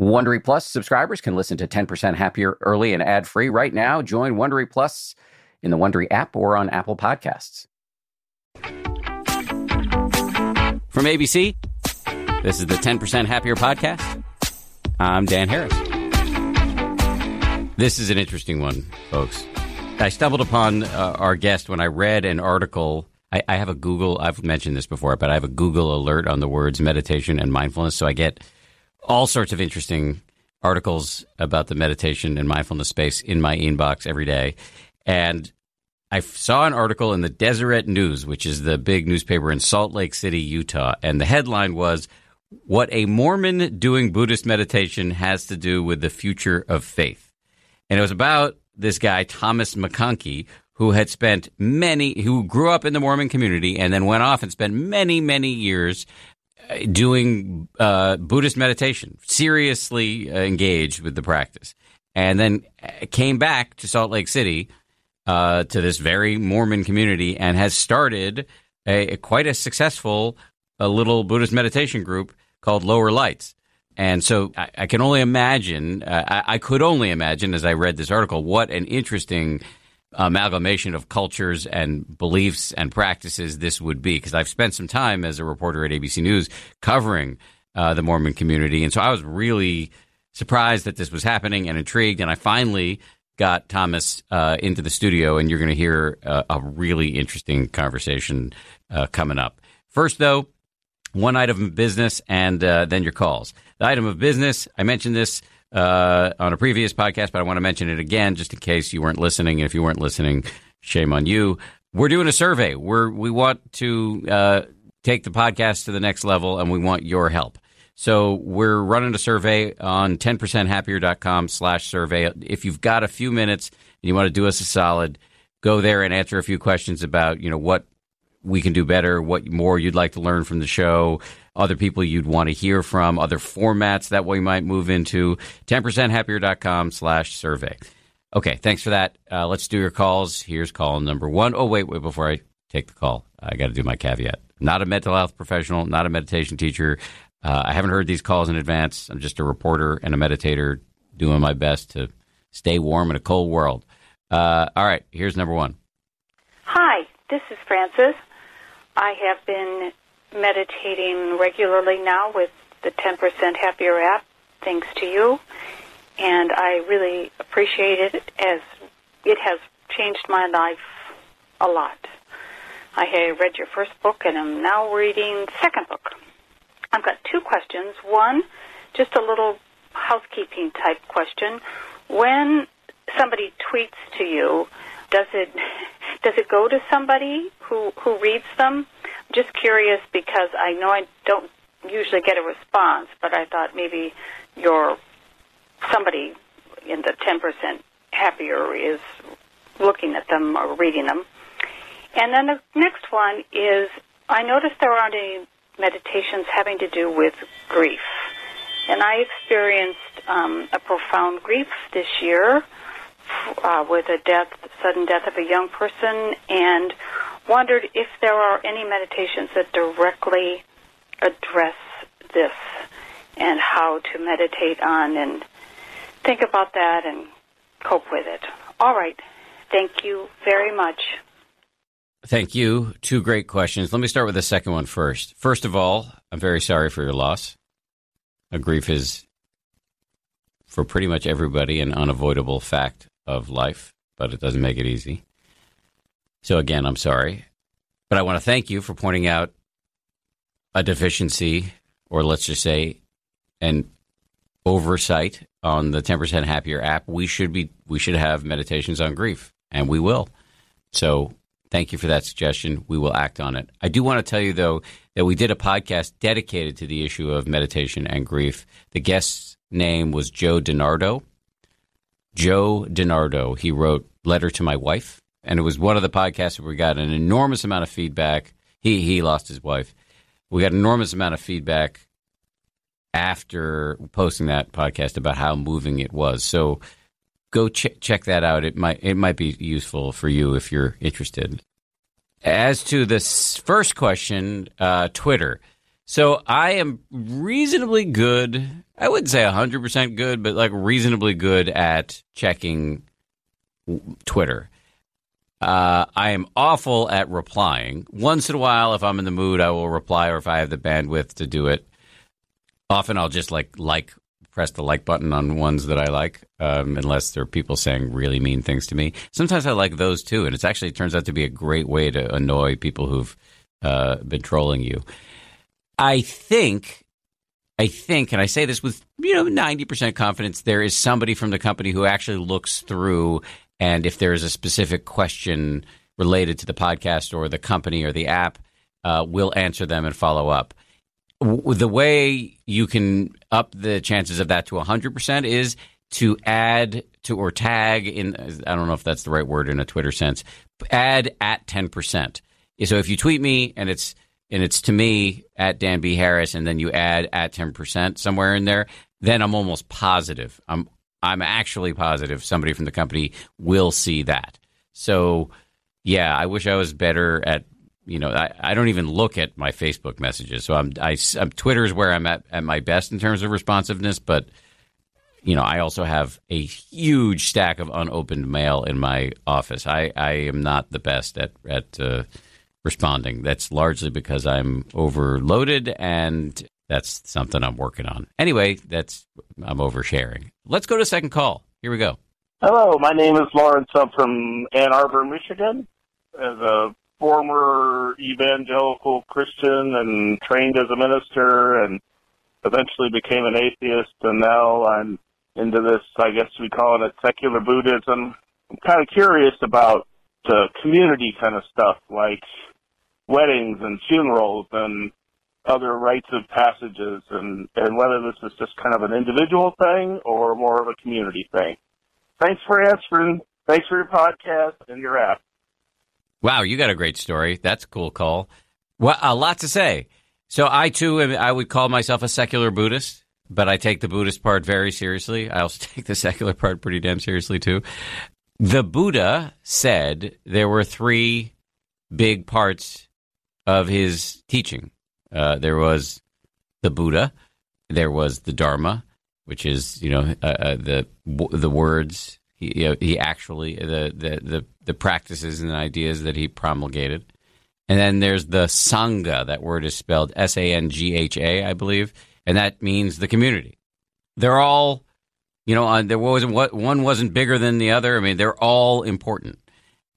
Wondery Plus subscribers can listen to 10% Happier early and ad free right now. Join Wondery Plus in the Wondery app or on Apple Podcasts. From ABC, this is the 10% Happier podcast. I'm Dan Harris. This is an interesting one, folks. I stumbled upon uh, our guest when I read an article. I, I have a Google, I've mentioned this before, but I have a Google alert on the words meditation and mindfulness. So I get all sorts of interesting articles about the meditation and mindfulness space in my inbox every day. And I saw an article in the Deseret News, which is the big newspaper in Salt Lake City, Utah. And the headline was What a Mormon Doing Buddhist Meditation Has to Do with the Future of Faith. And it was about this guy, Thomas McConkie, who had spent many, who grew up in the Mormon community and then went off and spent many, many years doing uh, Buddhist meditation, seriously engaged with the practice, and then came back to Salt Lake City uh, to this very Mormon community and has started a, a quite a successful a little Buddhist meditation group called Lower Lights. And so I, I can only imagine, uh, I, I could only imagine as I read this article, what an interesting amalgamation of cultures and beliefs and practices this would be because I've spent some time as a reporter at ABC News covering uh, the Mormon community, and so I was really surprised that this was happening and intrigued. And I finally got Thomas uh, into the studio, and you're going to hear uh, a really interesting conversation uh, coming up. First, though, one item of business, and uh, then your calls. The item of business, I mentioned this uh, on a previous podcast, but I want to mention it again just in case you weren't listening. And if you weren't listening, shame on you. We're doing a survey. We're we want to uh, take the podcast to the next level, and we want your help. So we're running a survey on 10percenthappier.com slash survey. If you've got a few minutes and you want to do us a solid, go there and answer a few questions about, you know, what we can do better, what more you'd like to learn from the show, other people you'd want to hear from, other formats that we might move into. 10percenthappier.com slash survey. Okay, thanks for that. Uh, let's do your calls. Here's call number one. Oh, wait, wait, before I take the call, I got to do my caveat. Not a mental health professional, not a meditation teacher. Uh, I haven't heard these calls in advance. I'm just a reporter and a meditator doing my best to stay warm in a cold world. Uh, all right, here's number one. Hi, this is Frances. I have been meditating regularly now with the 10% Happier app, thanks to you. And I really appreciate it as it has changed my life a lot. I have read your first book and I'm now reading second book. I've got two questions. One, just a little housekeeping type question. When somebody tweets to you, does it does it go to somebody who who reads them? Just curious because I know I don't usually get a response, but I thought maybe your somebody in the 10% happier is looking at them or reading them. And then the next one is I noticed there aren't any meditations having to do with grief. And I experienced um, a profound grief this year uh, with a death, sudden death of a young person, and wondered if there are any meditations that directly address this and how to meditate on and think about that and cope with it. All right. Thank you very much. Thank you. Two great questions. Let me start with the second one first. First of all, I'm very sorry for your loss. A grief is, for pretty much everybody, an unavoidable fact of life, but it doesn't make it easy. So again, I'm sorry. But I want to thank you for pointing out a deficiency, or let's just say an oversight on the 10% happier app. We should be we should have meditations on grief, and we will. So thank you for that suggestion. We will act on it. I do want to tell you though that we did a podcast dedicated to the issue of meditation and grief. The guest's name was Joe DiNardo. Joe DiNardo. He wrote Letter to My Wife and it was one of the podcasts where we got an enormous amount of feedback. He he lost his wife. We got an enormous amount of feedback after posting that podcast about how moving it was. So go ch- check that out. It might it might be useful for you if you're interested. As to this first question, uh, Twitter. So I am reasonably good. I wouldn't say 100% good, but like reasonably good at checking Twitter. Uh, I am awful at replying. Once in a while, if I'm in the mood, I will reply, or if I have the bandwidth to do it. Often, I'll just like like press the like button on ones that I like, um, unless there are people saying really mean things to me. Sometimes I like those too, and it's actually it turns out to be a great way to annoy people who've uh, been trolling you. I think, I think, and I say this with you know ninety percent confidence, there is somebody from the company who actually looks through, and if there is a specific question related to the podcast or the company or the app, uh, will answer them and follow up the way you can up the chances of that to 100% is to add to or tag in I don't know if that's the right word in a Twitter sense add at 10%. So if you tweet me and it's and it's to me at Dan B Harris and then you add at 10% somewhere in there then I'm almost positive. I'm I'm actually positive somebody from the company will see that. So yeah, I wish I was better at you know, I, I don't even look at my Facebook messages. So I'm, I, I'm Twitter is where I'm at, at my best in terms of responsiveness, but you know, I also have a huge stack of unopened mail in my office. I, I am not the best at at uh, responding. That's largely because I'm overloaded, and that's something I'm working on. Anyway, that's I'm oversharing. Let's go to second call. Here we go. Hello, my name is Lawrence. I'm from Ann Arbor, Michigan. As a former evangelical Christian and trained as a minister and eventually became an atheist and now I'm into this, I guess we call it secular Buddhism. I'm kind of curious about the community kind of stuff like weddings and funerals and other rites of passages and, and whether this is just kind of an individual thing or more of a community thing. Thanks for answering. Thanks for your podcast and your app. Wow, you got a great story. That's a cool call. Well, a lot to say. So I too, I would call myself a secular Buddhist, but I take the Buddhist part very seriously. I also take the secular part pretty damn seriously too. The Buddha said there were three big parts of his teaching. Uh, there was the Buddha, there was the Dharma, which is you know uh, uh, the the words he, you know, he actually the, the the the practices and ideas that he promulgated. And then there's the sangha. That word is spelled S A N G H A, I believe, and that means the community. They're all, you know, there wasn't what one wasn't bigger than the other. I mean, they're all important.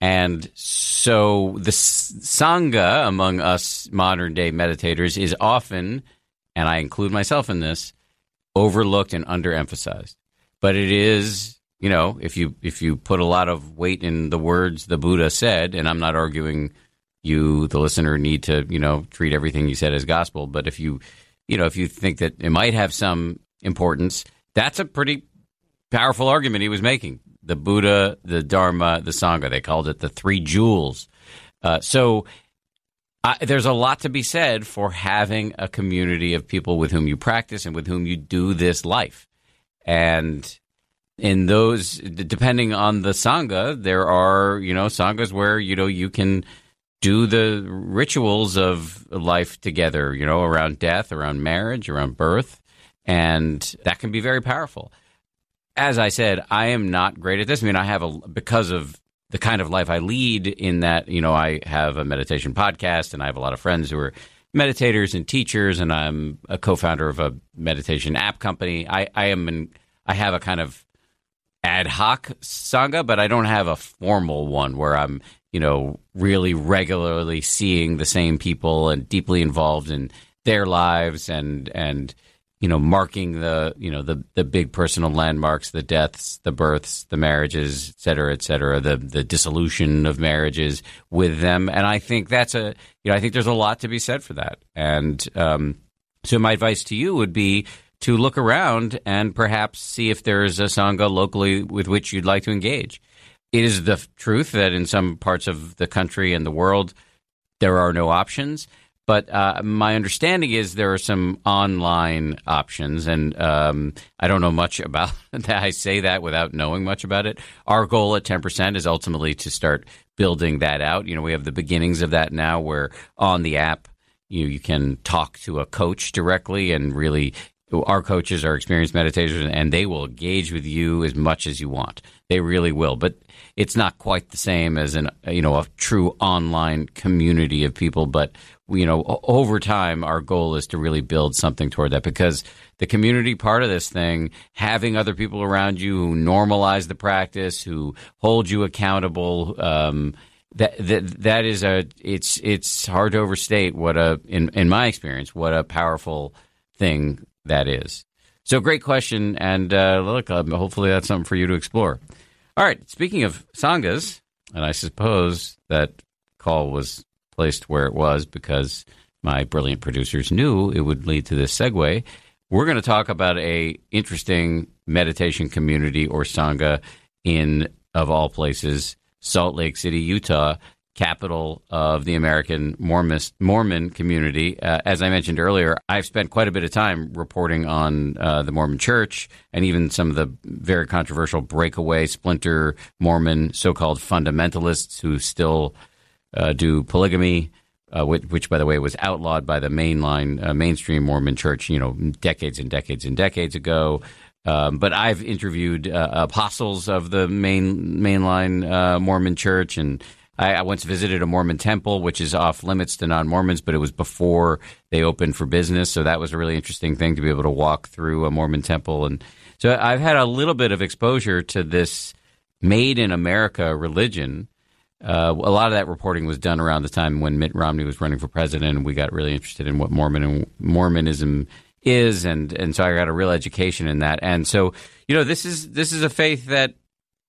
And so the sangha among us modern day meditators is often, and I include myself in this, overlooked and underemphasized. But it is you know, if you if you put a lot of weight in the words the Buddha said, and I'm not arguing you, the listener, need to you know treat everything you said as gospel, but if you you know if you think that it might have some importance, that's a pretty powerful argument he was making. The Buddha, the Dharma, the Sangha. They called it the three jewels. Uh, so there's a lot to be said for having a community of people with whom you practice and with whom you do this life. And in those depending on the sangha there are you know sanghas where you know you can do the rituals of life together you know around death around marriage around birth and that can be very powerful as i said i am not great at this. I mean i have a because of the kind of life i lead in that you know i have a meditation podcast and i have a lot of friends who are meditators and teachers and i'm a co-founder of a meditation app company. I, I am in, i have a kind of ad hoc sangha, but I don't have a formal one where I'm, you know, really regularly seeing the same people and deeply involved in their lives and and you know marking the you know the the big personal landmarks, the deaths, the births, the marriages, et cetera, et cetera, the the dissolution of marriages with them. And I think that's a you know I think there's a lot to be said for that. And um, so my advice to you would be to look around and perhaps see if there is a sangha locally with which you'd like to engage. It is the truth that in some parts of the country and the world, there are no options. But uh, my understanding is there are some online options, and um, I don't know much about that. I say that without knowing much about it. Our goal at 10% is ultimately to start building that out. You know, we have the beginnings of that now where on the app, you you can talk to a coach directly and really our coaches are experienced meditators and they will engage with you as much as you want. They really will, but it's not quite the same as an you know a true online community of people. But you know, over time, our goal is to really build something toward that because the community part of this thing, having other people around you who normalize the practice, who hold you accountable. Um, that, that that is a it's it's hard to overstate what a in in my experience what a powerful thing that is. So great question, and uh, look, uh, hopefully that's something for you to explore. All right, speaking of sanghas, and I suppose that call was placed where it was because my brilliant producers knew it would lead to this segue. We're going to talk about a interesting meditation community or sangha in of all places, Salt Lake City, Utah, capital of the American Mormon, Mormon community. Uh, as I mentioned earlier, I've spent quite a bit of time reporting on uh, the Mormon Church and even some of the very controversial breakaway splinter Mormon so-called fundamentalists who still uh, do polygamy. Uh, which, which, by the way, was outlawed by the mainline uh, mainstream Mormon Church, you know, decades and decades and decades ago. Um, but I've interviewed uh, apostles of the main mainline Mormon Church and I, I once visited a Mormon temple, which is off limits to non Mormons, but it was before they opened for business. So that was a really interesting thing to be able to walk through a Mormon temple. And so I've had a little bit of exposure to this made in America religion. Uh, a lot of that reporting was done around the time when Mitt Romney was running for president, and we got really interested in what Mormon and Mormonism is, and and so I got a real education in that. And so, you know, this is this is a faith that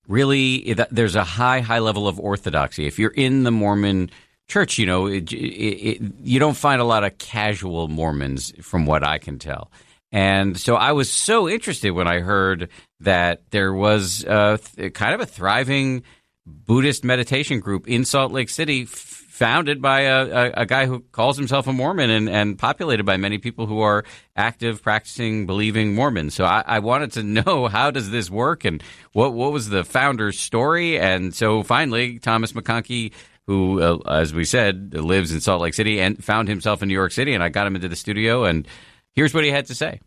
really there's a high high level of orthodoxy. If you're in the Mormon church, you know it, it, it, you don't find a lot of casual Mormons, from what I can tell. And so I was so interested when I heard that there was a, kind of a thriving Buddhist meditation group in Salt Lake City founded by a, a, a, guy who calls himself a Mormon and, and populated by many people who are active, practicing, believing Mormons. So I, I, wanted to know how does this work and what what was the founder's story. And so finally, Thomas McConkie, who, uh, as we said, lives in Salt Lake City and found himself in New York City, and I got him into the studio, and here's what he had to say.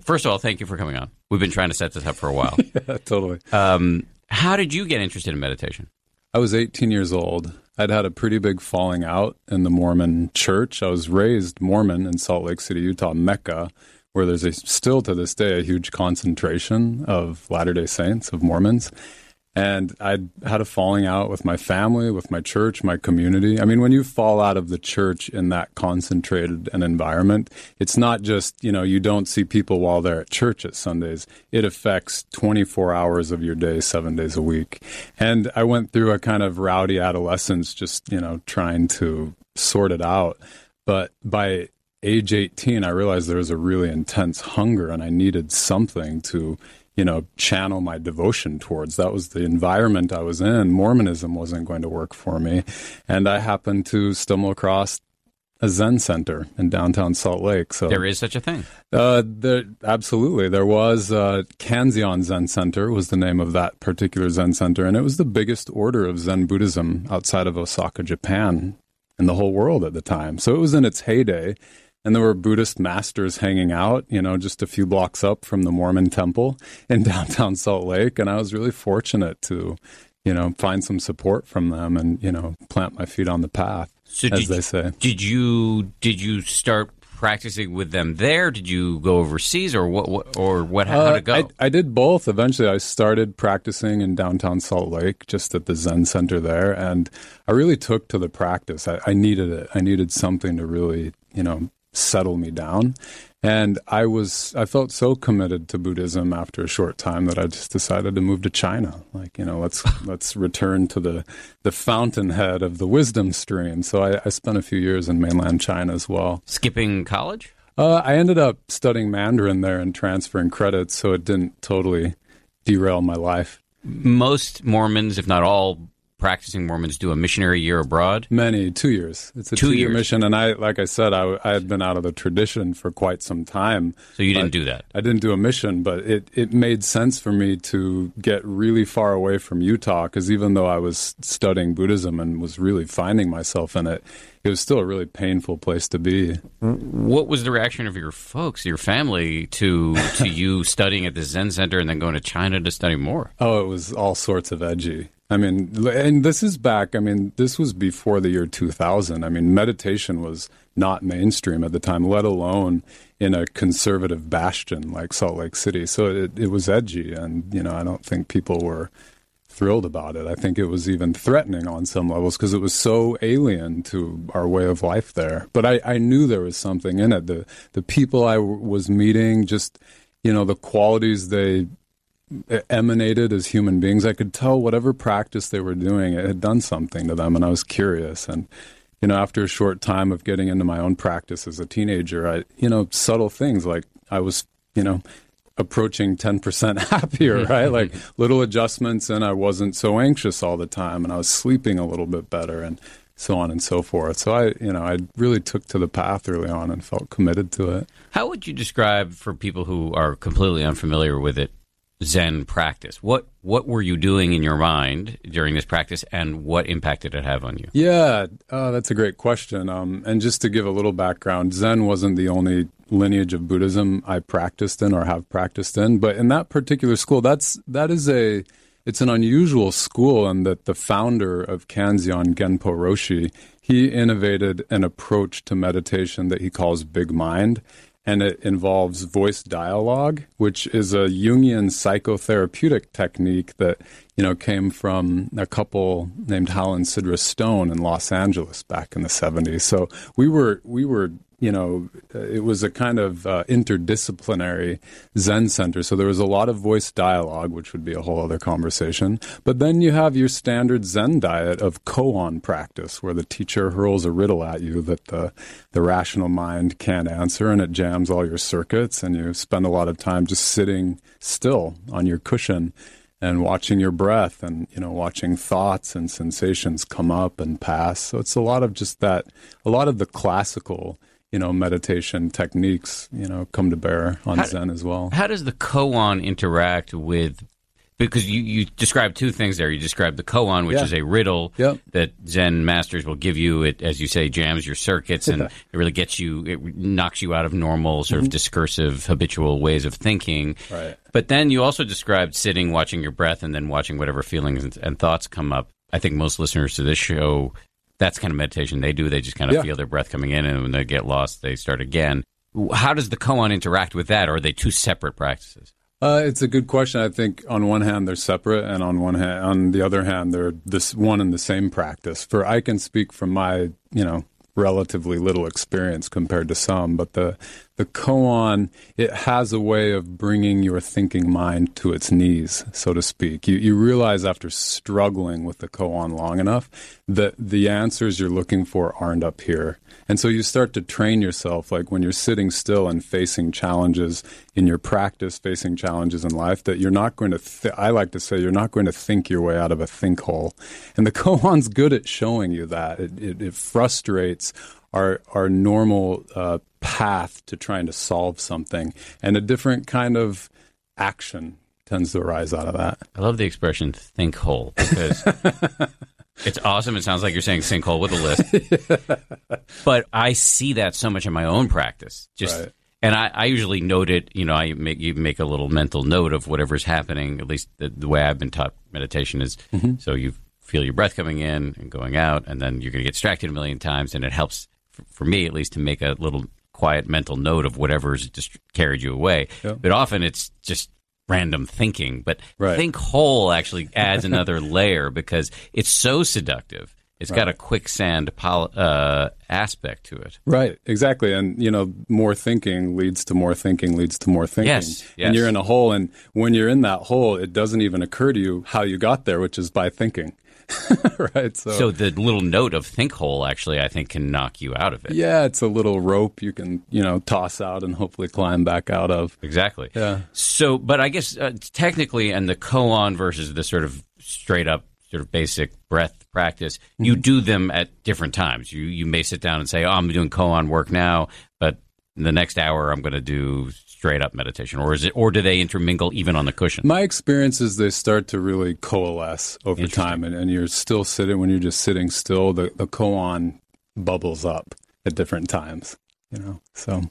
First of all, thank you for coming on. We've been trying to set this up for a while. yeah, totally. Um, how did you get interested in meditation? I was 18 years old. I'd had a pretty big falling out in the Mormon church. I was raised Mormon in Salt Lake City, Utah, Mecca, where there's a, still to this day a huge concentration of Latter day Saints, of Mormons. And I had a falling out with my family, with my church, my community. I mean, when you fall out of the church in that concentrated an environment, it's not just, you know, you don't see people while they're at church at Sundays. It affects 24 hours of your day, seven days a week. And I went through a kind of rowdy adolescence, just, you know, trying to sort it out. But by age 18, I realized there was a really intense hunger and I needed something to you know, channel my devotion towards. That was the environment I was in. Mormonism wasn't going to work for me. And I happened to stumble across a Zen center in downtown Salt Lake. So there is such a thing. Uh, there, absolutely, there was. Uh, Kanzeon Zen Center was the name of that particular Zen center, and it was the biggest order of Zen Buddhism outside of Osaka, Japan, in the whole world at the time. So it was in its heyday, and there were Buddhist masters hanging out, you know, just a few blocks up from the Mormon temple in downtown Salt Lake. And I was really fortunate to, you know, find some support from them and, you know, plant my feet on the path, so as they say. Did you did you start practicing with them there? Did you go overseas, or what? what or what? How uh, did it go? I, I, did both. Eventually, I started practicing in downtown Salt Lake, just at the Zen Center there, and I really took to the practice. I, I needed it. I needed something to really, you know, settle me down. And I was, I felt so committed to Buddhism after a short time that I just decided to move to China. Like, you know, let's, let's return to the, the fountainhead of the wisdom stream. So I, I spent a few years in mainland China as well. Skipping college? Uh, I ended up studying Mandarin there and transferring credits, so it didn't totally derail my life. Most Mormons, if not all practicing Mormons do a missionary year abroad? Many two years. It's a Two two-year years. mission, and I, like I said, I, I had been out of the tradition for quite some time. So you didn't do that. I didn't do a mission, but it, it made sense for me to get really far away from Utah because even though I was studying Buddhism and was really finding myself in it, it was still a really painful place to be. What was the reaction of your folks, your family, to to you studying at the Zen Center and then going to China to study more? Oh, it was all sorts of edgy. I mean, and this is back, I mean, this was before the year 2000. I mean, meditation was not mainstream at the time, let alone in a conservative bastion like Salt Lake City. So it, it was edgy. And, you know, I don't think people were thrilled about it. I think it was even threatening on some levels because it was so alien to our way of life there. But I, I knew there was something in it. The, the people I w- was meeting, just, you know, the qualities they emanated as human beings. I could tell whatever practice they were doing, it had done something to them, and I was curious. And you know, after a short time of getting into my own practice as a teenager, I, you know, subtle things like I was, you know, approaching 10% happier, mm-hmm. right? like little adjustments, and I wasn't so anxious all the time, and I was sleeping a little bit better, and so on and so forth. So I, you know, I really took to the path early on and felt committed to it. How would you describe for people who are completely unfamiliar with it Zen practice? What what were you doing in your mind during this practice, and what impact did it have on you? Yeah, uh, that's a great question. Um, and just to give a little background, Zen wasn't the only lineage of Buddhism I practiced in or have practiced in, but in that particular school, that's that is a it's an unusual school in that the founder of Kanzeon, Genpo Roshi, he innovated an approach to meditation that he calls Big Mind. And it involves voice dialogue, which is a Jungian psychotherapeutic technique that you know came from a couple named Hal and Sidra Stone in Los Angeles back in the 70s. So we were we were you know, it was a kind of uh, interdisciplinary Zen center. So there was a lot of voice dialogue, which would be a whole other conversation. But then you have your standard Zen diet of koan practice, where the teacher hurls a riddle at you that the, the rational mind can't answer, and it jams all your circuits, and you spend a lot of time just sitting still on your cushion and watching your breath and you know watching thoughts and sensations come up and pass so it's a lot of just that a lot of the classical you know meditation techniques you know come to bear on How- zen as well How does the koan interact with? Because you, you described two things there. You describe the koan, which Yeah. is a riddle Yep. that Zen masters will give you. It, as you say, jams your circuits and it really gets you. It knocks you out of normal sort of mm-hmm. discursive, habitual ways of thinking. Right. But then you also described sitting, watching your breath, and then watching whatever feelings and, and thoughts come up. I think most listeners to this show, that's kind of meditation they do. They just kind of Yeah. feel their breath coming in, and when they get lost, they start again. How does the koan interact with that, or are they two separate practices? Uh, it's a good question. I think on one hand they're separate, and on one hand, on the other hand, they're this one and the same practice. For I can speak from my, you know, relatively little experience compared to some, but the the koan it has a way of bringing your thinking mind to its knees, so to speak. You you realize after struggling with the koan long enough that the answers you're looking for aren't up here. And so you start to train yourself, like when you're sitting still and facing challenges in your practice, facing challenges in life, that you're not going to, th- I like to say, you're not going to think your way out of a think hole. And the koan's good at showing you that. It, it, it frustrates our, our normal uh, path to trying to solve something. And a different kind of action tends to arise out of that. I love the expression "think hole" because it's awesome. It sounds like you're saying sinkhole with a list. but I see that so much in my own practice. Just Right. and I, I usually note it. You know, I make you make a little mental note of whatever's happening. At least the, the way I've been taught meditation is so you feel your breath coming in and going out, and then you're going to get distracted a million times, and it helps for, me at least to make a little quiet mental note of whatever's just carried you away. Yeah. But often it's just random thinking. But Right. think hole actually adds another layer because it's so seductive. It's got a quicksand pol- uh, aspect to it. Right, exactly. And, you know, more thinking leads to more thinking, leads to more thinking. Yes, yes. And you're in a hole. And when you're in that hole, it doesn't even occur to you how you got there, which is by thinking. right. So, So the little note of think hole actually, I think, can knock you out of it. yeah, it's a little rope you can, you know, toss out and hopefully climb back out of. Exactly. Yeah. So, but I guess uh, technically, and the koan versus the sort of straight up sort of basic breath practice, you do them at different times. You you may sit down and say, "Oh, I'm doing koan work now," in the next hour I'm going to do straight up meditation, or is it, or do they intermingle even on the cushion? My experience is they start to really coalesce over time, and, and you're still sitting when you're just sitting still. The the koan bubbles up at different times, you know. So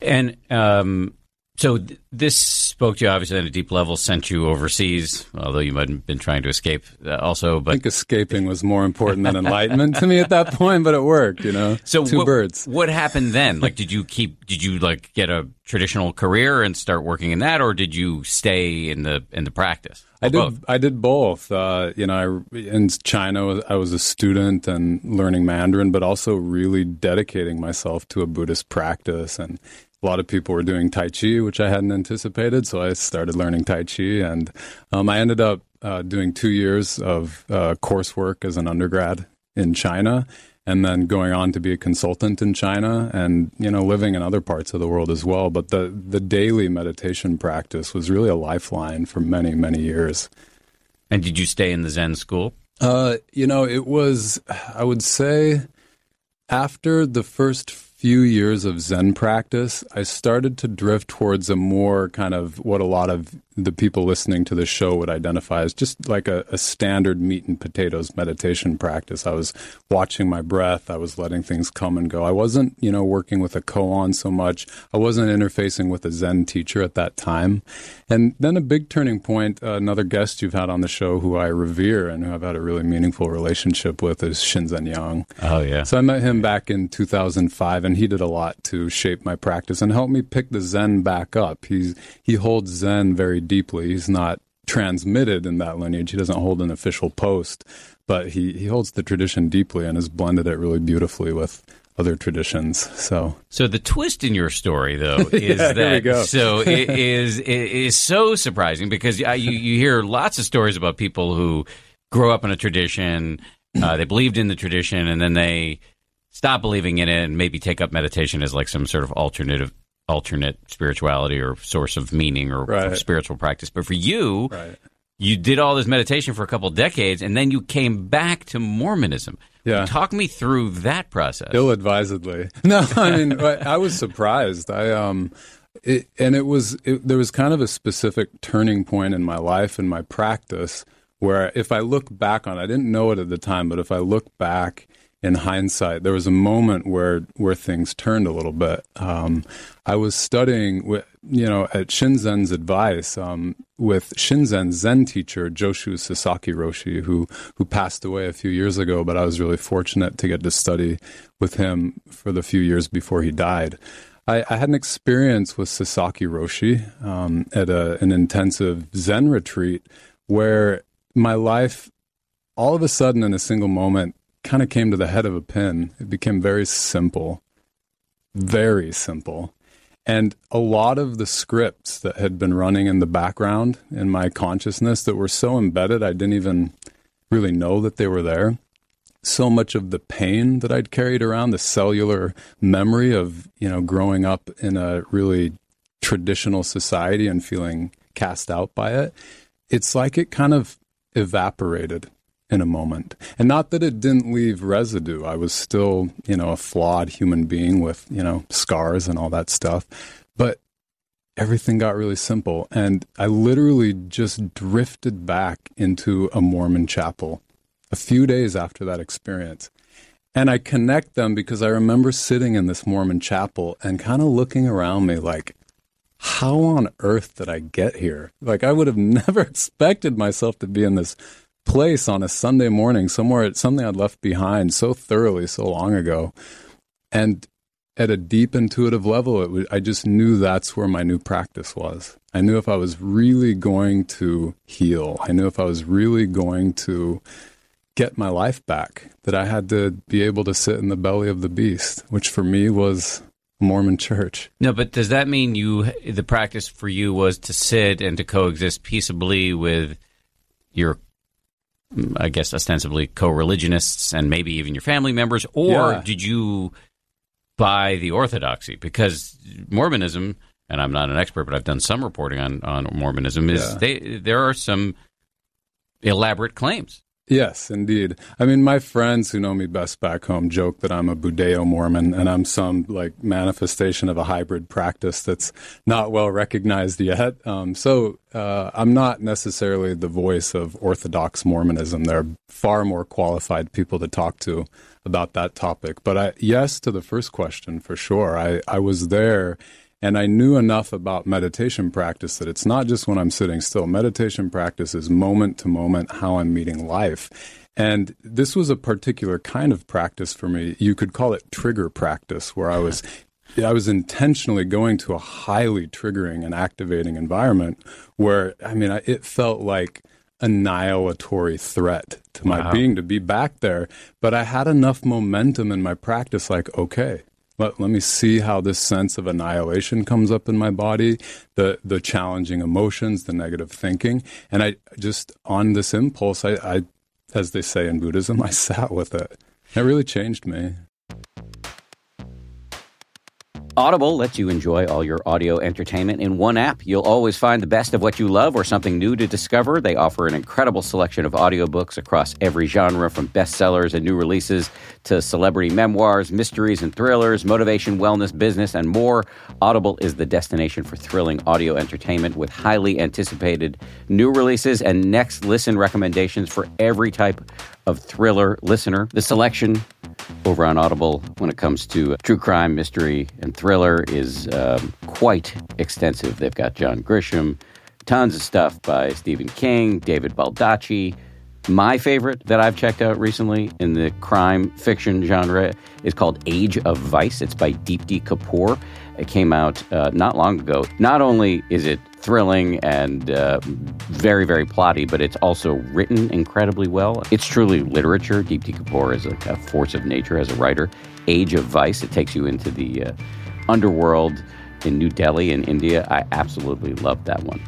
And um, so th- this spoke to you obviously on a deep level, sent you overseas, although you might have been trying to escape uh, also. But I think escaping was more important than enlightenment to me at that point, but it worked, you know. so two what, birds. What happened then? Like, did you keep? Did you like get a traditional career and start working in that, or did you stay in the in the practice? I did. both? I did both. Uh, you know, I, in China, I was a student and learning Mandarin, but also really dedicating myself to a Buddhist practice. And a lot of people were doing Tai Chi, which I hadn't anticipated, so I started learning Tai Chi, and um, I ended up uh, doing two years of uh, coursework as an undergrad in China. And then going on to be a consultant in China, and you know, living in other parts of the world as well. But the the daily meditation practice was really a lifeline for many many years. And did you stay in the Zen school? Uh, you know, it was, I would say, after the first few years of Zen practice, I started to drift towards a more kind of what a lot of the people listening to the show would identify as just like a, a standard meat and potatoes meditation practice. I was watching my breath, I was letting things come and go. I wasn't, you know, working with a koan so much. I wasn't interfacing with a Zen teacher at that time. And then a big turning point, uh, another guest you've had on the show who I revere and who I've had a really meaningful relationship with is Shinzen Yang. Oh yeah. So I met him back in 2005, and he did a lot to shape my practice and help me pick the Zen back up. He's he holds Zen very deeply. He's not transmitted in that lineage. He doesn't hold an official post, but he he holds the tradition deeply and has blended it really beautifully with other traditions. So So the twist in your story, though, is Yeah, that here we go. so it is it is so surprising because uh, you you hear lots of stories about people who grow up in a tradition, uh, they believed in the tradition, and then they stop believing in it and maybe take up meditation as like some sort of alternative alternate spirituality or source of meaning or, Right. spiritual practice. But for you, right. you did all this meditation for a couple decades, and then you came back to Mormonism. Yeah. Talk me through that process. Ill advisedly. No, I mean, I was surprised. I, um, it, and it was, it, there was kind of a specific turning point in my life and my practice where if I look back on it, I didn't know it at the time, but if I look back in hindsight, there was a moment where, where things turned a little bit. Um, I was studying, wi- you know, at Shinzen's advice, um, with Shinzen's Zen teacher, Joshu Sasaki Roshi, who, who passed away a few years ago, but I was really fortunate to get to study with him for the few years before he died. I, I had an experience with Sasaki Roshi um, at a, an intensive Zen retreat where my life, all of a sudden, in a single moment, kind of came to the head of a pin. It became very simple, very simple. And a lot of the scripts that had been running in the background in my consciousness that were so embedded, I didn't even really know that they were there. So much of the pain that I'd carried around, the cellular memory of, you know, growing up in a really traditional society and feeling cast out by it, it's like it kind of evaporated in a moment. And not that it didn't leave residue. I was still, you know, a flawed human being with, you know, scars and all that stuff. But everything got really simple. And I literally just drifted back into a Mormon chapel a few days after that experience. And I connect them because I remember sitting in this Mormon chapel and kind of looking around me like, how on earth did I get here? Like, I would have never expected myself to be in this place on a Sunday morning, somewhere, something I'd left behind so thoroughly so long ago. And at a deep intuitive level, it was, I just knew that's where my new practice was. I knew if I was really going to heal, I knew if I was really going to get my life back, that I had to be able to sit in the belly of the beast, which for me was Mormon church. No, but does that mean you the practice for you was to sit and to coexist peaceably with your I guess ostensibly co-religionists and maybe even your family members or Yeah. did you buy the orthodoxy because Mormonism and I'm not an expert but I've done some reporting on on Mormonism is Yeah. they there are some elaborate claims Yes, indeed. I mean, my friends who know me best back home joke that I'm a Budeo Mormon and I'm some like manifestation of a hybrid practice that's not well recognized yet. Um, so uh, I'm not necessarily the voice of Orthodox Mormonism. There are far more qualified people to talk to about that topic. But I, yes, to the first question for sure. I, I was there and I knew enough about meditation practice that it's not just when I'm sitting still. Meditation practice is moment to moment how I'm meeting life. And this was a particular kind of practice for me. You could call it trigger practice, where I was I was intentionally going to a highly triggering and activating environment where I mean it felt like annihilatory threat to my wow. being to be back there, but I had enough momentum in my practice like okay, let, let me see how this sense of annihilation comes up in my body, the, the challenging emotions, the negative thinking. And I just, on this impulse, I, I as they say in Buddhism, I sat with it. It really changed me. Audible lets you enjoy all your audio entertainment in one app. You'll always find the best of what you love or something new to discover. They offer an incredible selection of audiobooks across every genre, from bestsellers and new releases to celebrity memoirs, mysteries and thrillers, motivation, wellness, business, and more. Audible is the destination for thrilling audio entertainment with highly anticipated new releases and next listen recommendations for every type of thriller listener. The selection over on Audible when it comes to true crime, mystery, and thriller is um, quite extensive. They've got John Grisham, tons of stuff by Stephen King, David Baldacci. My favorite that I've checked out recently in the crime fiction genre is called Age of Vice. It's by Deepti Kapoor. It came out uh, not long ago. Not only is it thrilling and uh, very, very plotty, but it's also written incredibly well. It's truly literature. Deepti Kapoor is a, a, force of nature as a writer. Age of Vice, it takes you into the uh, underworld in New Delhi in India. I absolutely love that one.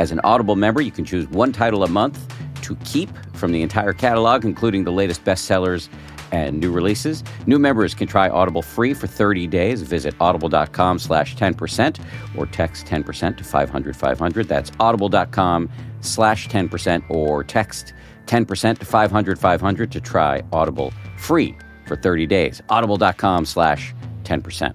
As an Audible member, you can choose one title a month to keep from the entire catalog, including the latest bestsellers and new releases. New members can try Audible free for 30 days. Visit audible.com slash 10% or text 10% to 500 500. That's audible.com slash 10% or text 10% to 500 500 to try Audible free for 30 days. Audible.com slash 10%.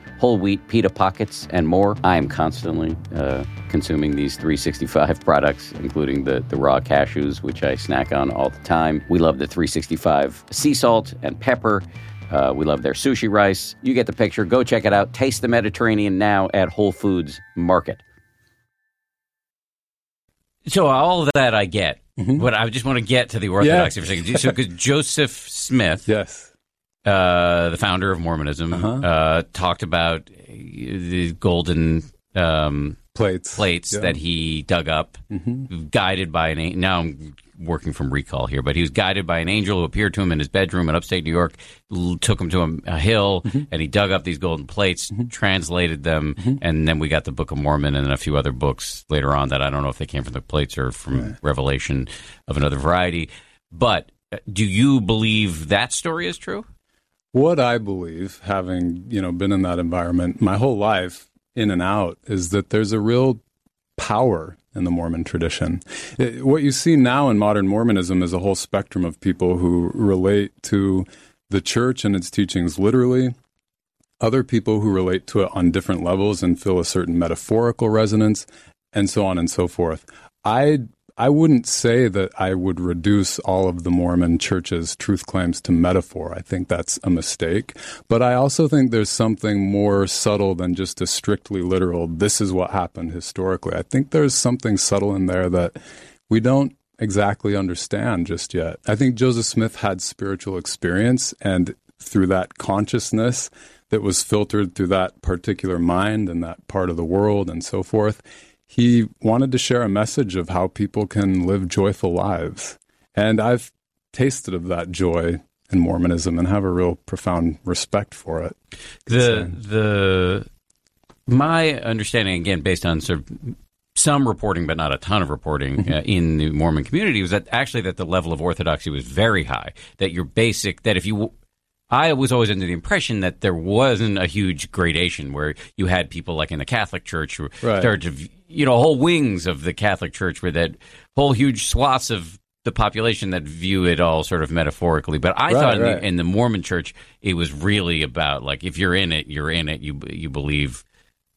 whole wheat pita pockets, and more. I am constantly uh, consuming these 365 products, including the, the raw cashews, which I snack on all the time. We love the 365 sea salt and pepper. Uh, we love their sushi rice. You get the picture. Go check it out. Taste the Mediterranean now at Whole Foods Market. So all of that I get, mm-hmm. but I just want to get to the orthodoxy yeah. for a second. So, because Joseph Smith, yes, uh, the founder of Mormonism, uh-huh. uh, talked about the golden um, plates plates yeah. that he dug up, mm-hmm. guided by an. Angel. Now I'm working from recall here, but he was guided by an angel who appeared to him in his bedroom in upstate New York, took him to a, a hill, mm-hmm. and he dug up these golden plates, mm-hmm. translated them, mm-hmm. and then we got the Book of Mormon and a few other books later on that I don't know if they came from the plates or from right. Revelation of another variety. But uh, do you believe that story is true? What I believe, having you know been in that environment my whole life, in and out, is that there's a real power in the Mormon tradition. It, what you see now in modern Mormonism is a whole spectrum of people who relate to the church and its teachings literally, other people who relate to it on different levels and feel a certain metaphorical resonance, and so on and so forth. I I wouldn't say that I would reduce all of the Mormon church's truth claims to metaphor. I think that's a mistake. But I also think there's something more subtle than just a strictly literal, this is what happened historically. I think there's something subtle in there that we don't exactly understand just yet. I think Joseph Smith had spiritual experience, and through that consciousness that was filtered through that particular mind and that part of the world and so forth, he wanted to share a message of how people can live joyful lives. And I've tasted of that joy in Mormonism and have a real profound respect for it. The the my understanding again based on sort of some reporting but not a ton of reporting Mm-hmm. uh, in the Mormon community was that actually that the level of orthodoxy was very high that your basic that if you I was always under the impression that there wasn't a huge gradation where you had people like in the Catholic Church who Right. started to, you know, whole wings of the Catholic Church where that whole huge swaths of the population that view it all sort of metaphorically. But I Right, thought in, right. the, in the Mormon Church it was really about like if you're in it, you're in it. You you believe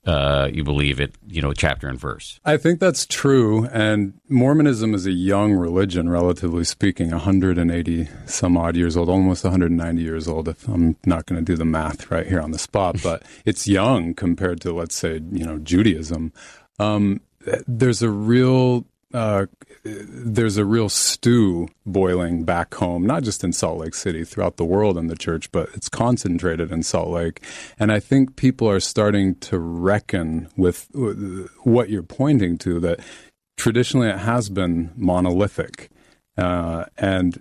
uh, you believe it, you know, chapter and verse. I think that's true. And Mormonism is a young religion, relatively speaking, 180 some odd years old, almost 190 years old, if I'm not going to do the math right here on the spot. But it's young compared to, let's say, you know, Judaism. Um, there's a real. Uh, there's a real stew boiling back home, not just in Salt Lake City, throughout the world in the church, but it's concentrated in Salt Lake. And I think people are starting to reckon with uh, what you're pointing to that traditionally it has been monolithic. Uh, and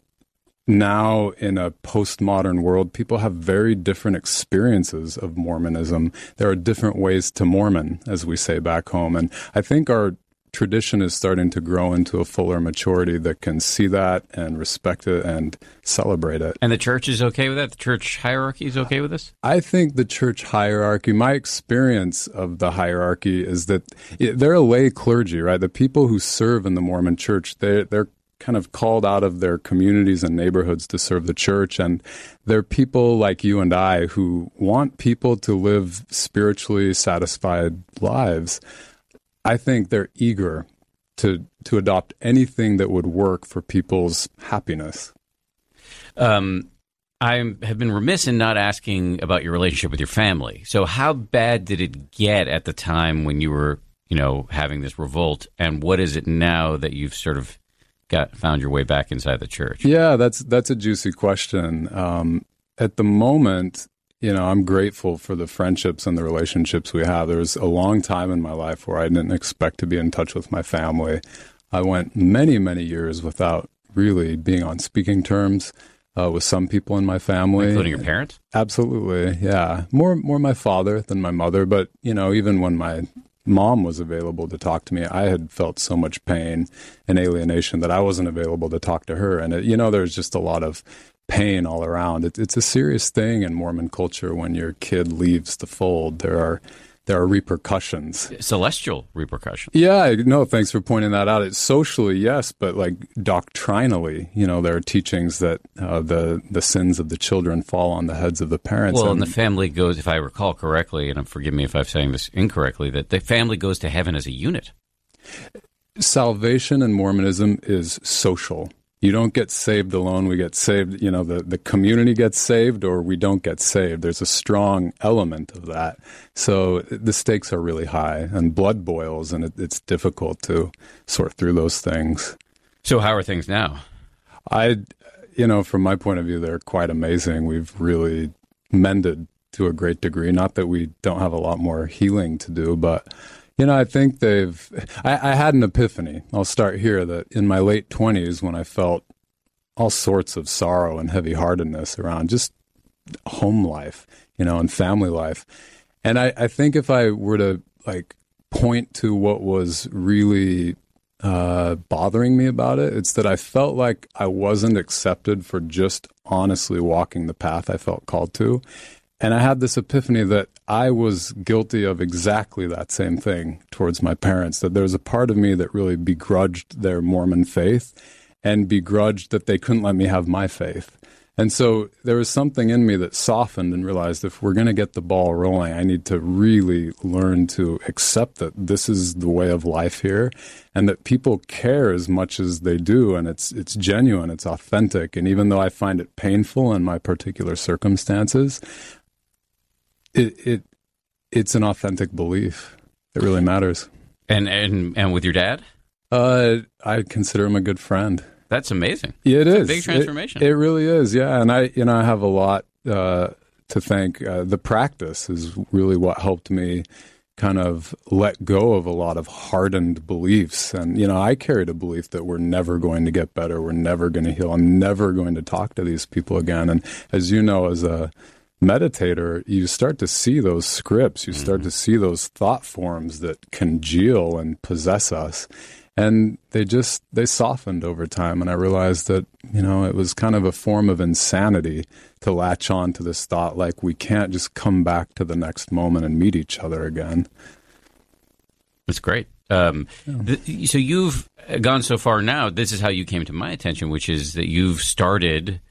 now in a postmodern world, people have very different experiences of Mormonism. There are different ways to Mormon, as we say back home. And I think our tradition is starting to grow into a fuller maturity that can see that and respect it and celebrate it. And the church is okay with that. The church hierarchy is okay with this. I think the church hierarchy, my experience of the hierarchy is that it, they're a lay clergy, right? The people who serve in the Mormon church, they, they're kind of called out of their communities and neighborhoods to serve the church. And they're people like you and I who want people to live spiritually satisfied lives. I think they're eager to to adopt anything that would work for people's happiness. Um, I have been remiss in not asking about your relationship with your family. So, how bad did it get at the time when you were, you know, having this revolt, and what is it now that you've sort of got found your way back inside the church? Yeah, that's that's a juicy question. Um, at the moment, you know, I'm grateful for the friendships and the relationships we have. There was a long time in my life where I didn't expect to be in touch with my family. I went many, many years without really being on speaking terms uh, with some people in my family, Including your parents? Absolutely, yeah. More more my father than my mother, but you know, even when my mom was available to talk to me, I had felt so much pain and alienation that I wasn't available to talk to her. And it, you know, there's just a lot of pain all around. It, it's a serious thing in Mormon culture when your kid leaves the fold. There are there are repercussions. Celestial repercussions. Yeah, I- no, thanks for pointing that out. It's socially, yes, but like doctrinally, you know, there are teachings that uh, the the sins of the children fall on the heads of the parents. Well, and- and the family goes, if I recall correctly, and forgive me if I'm saying this incorrectly, that the family goes to heaven as a unit. salvation in Mormonism is social. You don't get saved alone. We get saved, you know, the, the community gets saved or we don't get saved. There's a strong element of that. So the stakes are really high and blood boils and it, it's difficult to sort through those things. So, how are things now? I, you know, from my point of view, they're quite amazing. We've really mended to a great degree. Not that we don't have a lot more healing to do, but you know, I think they've. I, I had an epiphany. I'll start here. That in my late twenties, when I felt all sorts of sorrow and heavy heartedness around just home life, you know, and family life, and I, I think if I were to like point to what was really uh, bothering me about it. It's that I felt like I wasn't accepted for just honestly walking the path I felt called to. And I had this epiphany that I was guilty of exactly that same thing towards my parents, that there was a part of me that really begrudged their Mormon faith and begrudged that they couldn't let me have my faith. And so there was something in me that softened and realized if we're going to get the ball rolling, I need to really learn to accept that this is the way of life here and that people care as much as they do and it's it's genuine, it's authentic. And even though I find it painful in my particular circumstances, it it it's an authentic belief. It really matters. And and and with your dad? Uh, I consider him a good friend. That's amazing. Yeah, it is. big transformation. It, it, really is. Yeah, and I, you know, I have a lot uh, to thank. Uh, the practice is really what helped me kind of let go of a lot of hardened beliefs. And you know, I carried a belief that we're never going to get better. We're never going to heal. I'm never going to talk to these people again. And as you know, as a meditator, you start to see those scripts. You start mm-hmm. to see those thought forms that congeal and possess us and they just they softened over time and i realized that you know it was kind of a form of insanity to latch on to this thought like we can't just come back to the next moment and meet each other again that's great um, yeah. th- so you've gone so far now this is how you came to my attention which is that you've started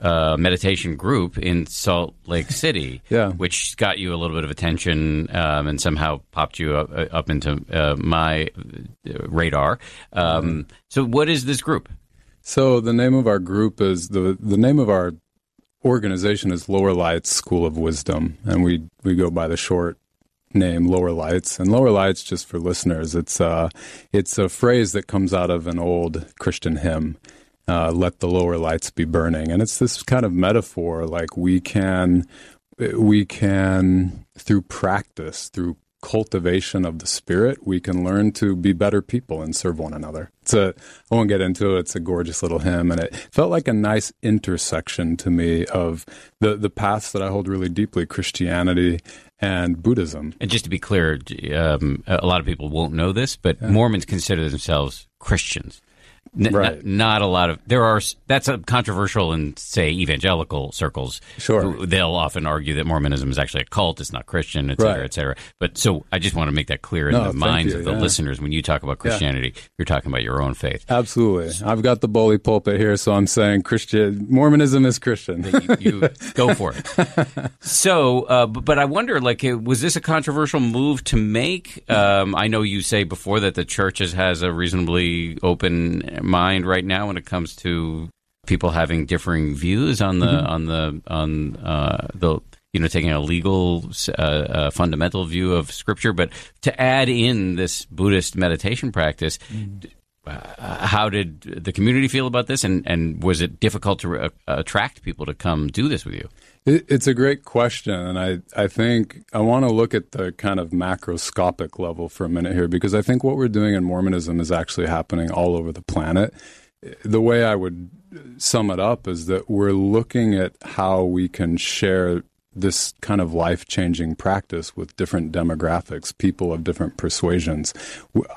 uh, meditation group in Salt Lake City, yeah. which got you a little bit of attention um, and somehow popped you up, uh, up into uh, my uh, radar. Um, so, what is this group? So, the name of our group is the the name of our organization is Lower Lights School of Wisdom, and we we go by the short name Lower Lights. And Lower Lights, just for listeners, it's uh, it's a phrase that comes out of an old Christian hymn uh, let the lower lights be burning. And it's this kind of metaphor like we can, we can, through practice, through cultivation of the spirit, we can learn to be better people and serve one another. It's a, I won't get into it. It's a gorgeous little hymn, and it felt like a nice intersection to me of the the paths that I hold really deeply: Christianity and Buddhism. And just to be clear, um, a lot of people won't know this, but yeah. Mormons consider themselves Christians. N- right. N- not a lot of there are that's a controversial in say evangelical circles. Sure, they'll often argue that Mormonism is actually a cult; it's not Christian, et cetera, right. et cetera. But so I just want to make that clear in no, the minds you, of the yeah. listeners. When you talk about Christianity, yeah. you're talking about your own faith. Absolutely, I've got the bully pulpit here, so I'm saying Christian Mormonism is Christian. you, you go for it. so, uh, but I wonder, like, was this a controversial move to make? Um, I know you say before that the church has a reasonably open mind right now when it comes to people having differing views on the mm-hmm. on the on uh, the you know taking a legal uh, uh, fundamental view of scripture, but to add in this Buddhist meditation practice. Mm-hmm. Uh, how did the community feel about this, and, and was it difficult to re- attract people to come do this with you? It, it's a great question, and I, I think I want to look at the kind of macroscopic level for a minute here because I think what we're doing in Mormonism is actually happening all over the planet. The way I would sum it up is that we're looking at how we can share this kind of life changing practice with different demographics, people of different persuasions.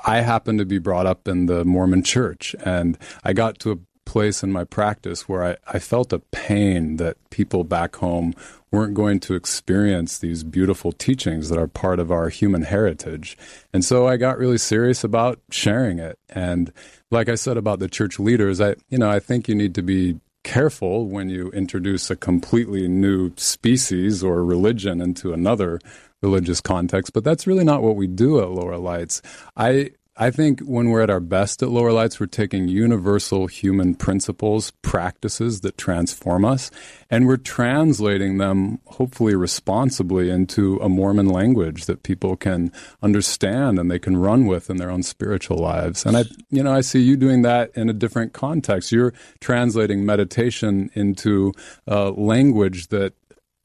I happen to be brought up in the Mormon church, and I got to a place in my practice where I, I felt a pain that people back home weren't going to experience these beautiful teachings that are part of our human heritage. And so I got really serious about sharing it. And like I said about the church leaders, I you know, I think you need to be careful when you introduce a completely new species or religion into another religious context, but that's really not what we do at Lower Lights. I I think when we're at our best at Lower Lights, we're taking universal human principles, practices that transform us, and we're translating them, hopefully responsibly, into a Mormon language that people can understand and they can run with in their own spiritual lives. And I, you know, I see you doing that in a different context. You're translating meditation into language that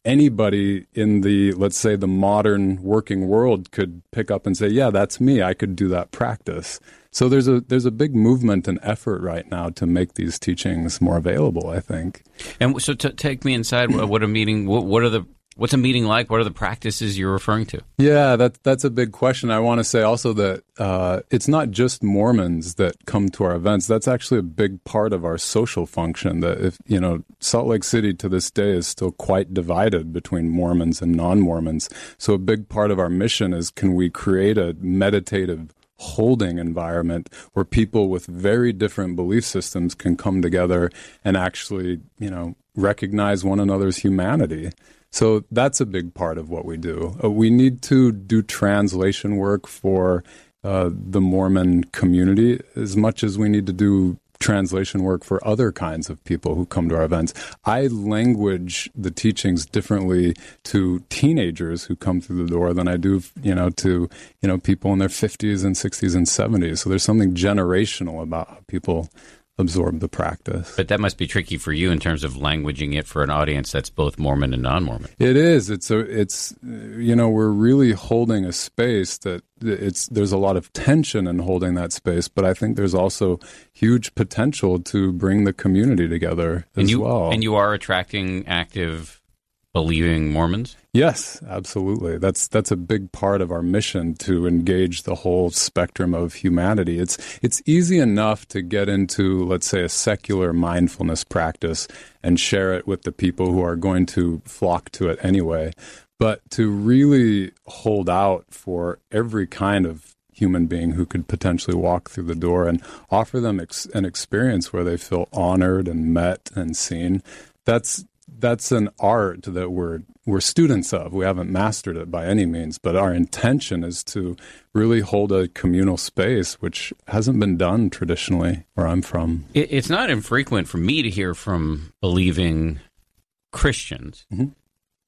anybody in the let's say the modern working world could pick up and say yeah that's me. I could do that practice. So there's a there's a big movement and effort right now to make these teachings more available i think. And so to take me inside what a meeting what, what are the What's a meeting like? What are the practices you're referring to? Yeah, that, that's a big question. I want to say also that uh, it's not just Mormons that come to our events. That's actually a big part of our social function. That if you know, Salt Lake City to this day is still quite divided between Mormons and non-Mormons. So a big part of our mission is can we create a meditative holding environment where people with very different belief systems can come together and actually, you know, recognize one another's humanity. So that's a big part of what we do. Uh, we need to do translation work for uh, the Mormon community as much as we need to do translation work for other kinds of people who come to our events. I language the teachings differently to teenagers who come through the door than I do, you know, to, you know, people in their 50s and 60s and 70s. So there's something generational about how people absorb the practice. But that must be tricky for you in terms of languaging it for an audience that's both Mormon and non-Mormon. It is. It's a. It's you know we're really holding a space that it's there's a lot of tension in holding that space, but I think there's also huge potential to bring the community together as and you, well. And you are attracting active believing Mormons? Yes, absolutely. That's that's a big part of our mission to engage the whole spectrum of humanity. It's it's easy enough to get into let's say a secular mindfulness practice and share it with the people who are going to flock to it anyway. But to really hold out for every kind of human being who could potentially walk through the door and offer them ex- an experience where they feel honored and met and seen. That's that's an art that we're we're students of. We haven't mastered it by any means, but our intention is to really hold a communal space, which hasn't been done traditionally where I'm from. It's not infrequent for me to hear from believing Christians mm-hmm.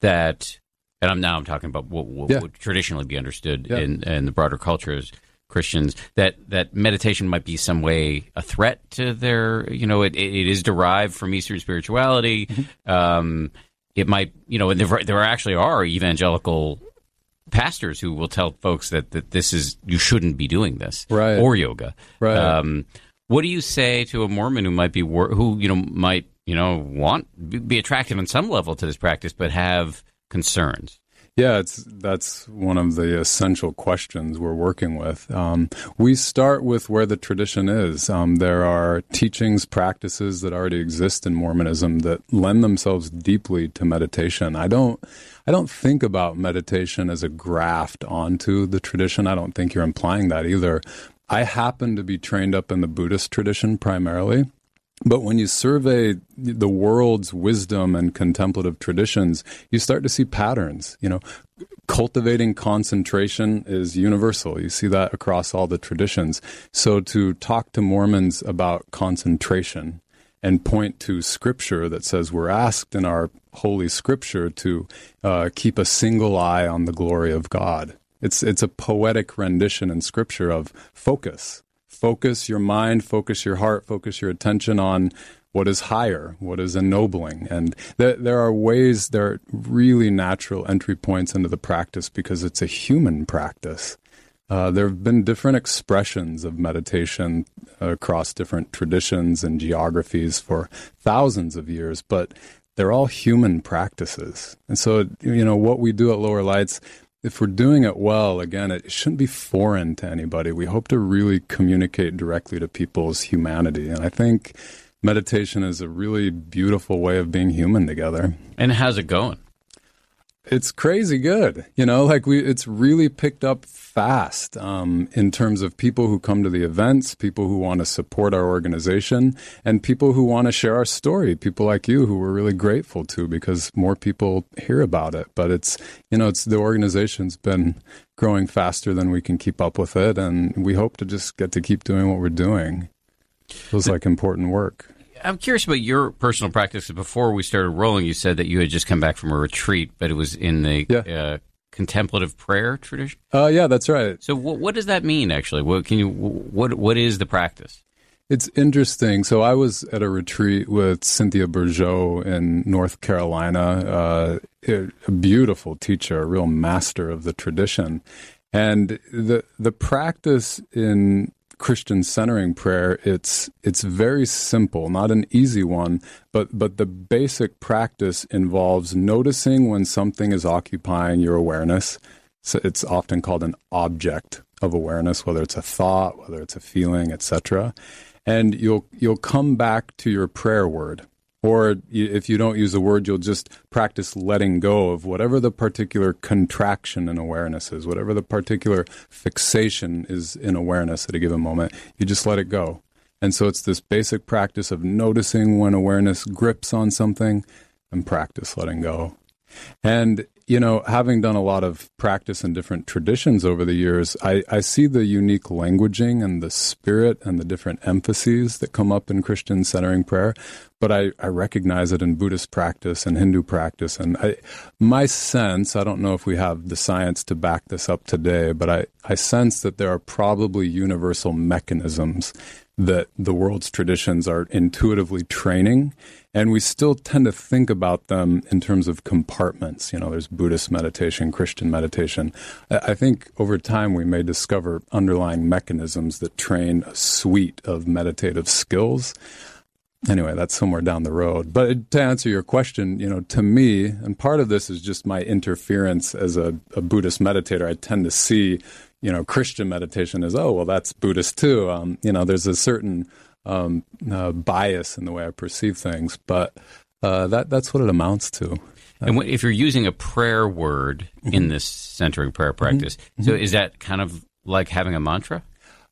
that, and I'm now I'm talking about what, what yeah. would traditionally be understood yeah. in in the broader cultures Christians that that meditation might be some way a threat to their you know it, it is derived from Eastern spirituality. Mm-hmm. Um, it might you know there, there actually are evangelical pastors who will tell folks that, that this is you shouldn't be doing this right. or yoga. Right. Um, what do you say to a Mormon who might be who you know might you know want be attractive in some level to this practice but have concerns? Yeah, it's that's one of the essential questions we're working with. Um, we start with where the tradition is. Um, there are teachings, practices that already exist in Mormonism that lend themselves deeply to meditation. I don't, I don't think about meditation as a graft onto the tradition. I don't think you're implying that either. I happen to be trained up in the Buddhist tradition primarily. But when you survey the world's wisdom and contemplative traditions, you start to see patterns. You know, cultivating concentration is universal. You see that across all the traditions. So to talk to Mormons about concentration and point to scripture that says we're asked in our holy scripture to uh, keep a single eye on the glory of God. It's it's a poetic rendition in scripture of focus focus your mind, focus your heart, focus your attention on what is higher, what is ennobling. And there, there are ways, there are really natural entry points into the practice because it's a human practice. Uh, there have been different expressions of meditation across different traditions and geographies for thousands of years, but they're all human practices. And so, you know, what we do at Lower Lights if we're doing it well, again, it shouldn't be foreign to anybody. We hope to really communicate directly to people's humanity. And I think meditation is a really beautiful way of being human together. And how's it going? It's crazy good. You know, like we, it's really picked up fast um, in terms of people who come to the events, people who want to support our organization, and people who want to share our story. People like you who we're really grateful to because more people hear about it. But it's, you know, it's the organization's been growing faster than we can keep up with it. And we hope to just get to keep doing what we're doing. Feels like important work. I'm curious about your personal practice. Before we started rolling, you said that you had just come back from a retreat, but it was in the yeah. uh, contemplative prayer tradition. Uh, yeah, that's right. So, what, what does that mean? Actually, what can you what what is the practice? It's interesting. So, I was at a retreat with Cynthia Bourgeault in North Carolina, uh, a beautiful teacher, a real master of the tradition, and the the practice in Christian centering prayer, it's it's very simple, not an easy one, but but the basic practice involves noticing when something is occupying your awareness. So it's often called an object of awareness, whether it's a thought, whether it's a feeling, etc. And you'll you'll come back to your prayer word. Or if you don't use a word, you'll just practice letting go of whatever the particular contraction in awareness is, whatever the particular fixation is in awareness at a given moment. You just let it go. And so it's this basic practice of noticing when awareness grips on something and practice letting go. And you know, having done a lot of practice in different traditions over the years, I, I see the unique languaging and the spirit and the different emphases that come up in Christian centering prayer. But I, I recognize it in Buddhist practice and Hindu practice. And I, my sense, I don't know if we have the science to back this up today, but I, I sense that there are probably universal mechanisms that the world's traditions are intuitively training. And we still tend to think about them in terms of compartments. You know, there's Buddhist meditation, Christian meditation. I think over time we may discover underlying mechanisms that train a suite of meditative skills. Anyway, that's somewhere down the road. But to answer your question, you know, to me, and part of this is just my interference as a, a Buddhist meditator, I tend to see you know, Christian meditation is, oh, well, that's Buddhist too. Um, you know, there's a certain um, uh, bias in the way I perceive things, but uh, that that's what it amounts to. And if you're using a prayer word mm-hmm. in this centering prayer practice, mm-hmm. so is that kind of like having a mantra?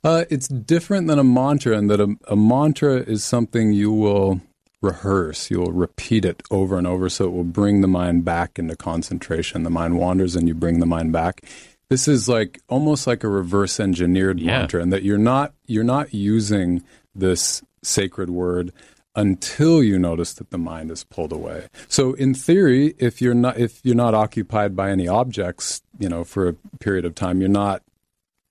Uh, it's different than a mantra in that a, a mantra is something you will rehearse. You'll repeat it over and over so it will bring the mind back into concentration. The mind wanders and you bring the mind back. This is like almost like a reverse engineered yeah. mantra, and that you're not you're not using this sacred word until you notice that the mind is pulled away. So in theory, if you're not if you're not occupied by any objects, you know, for a period of time, you're not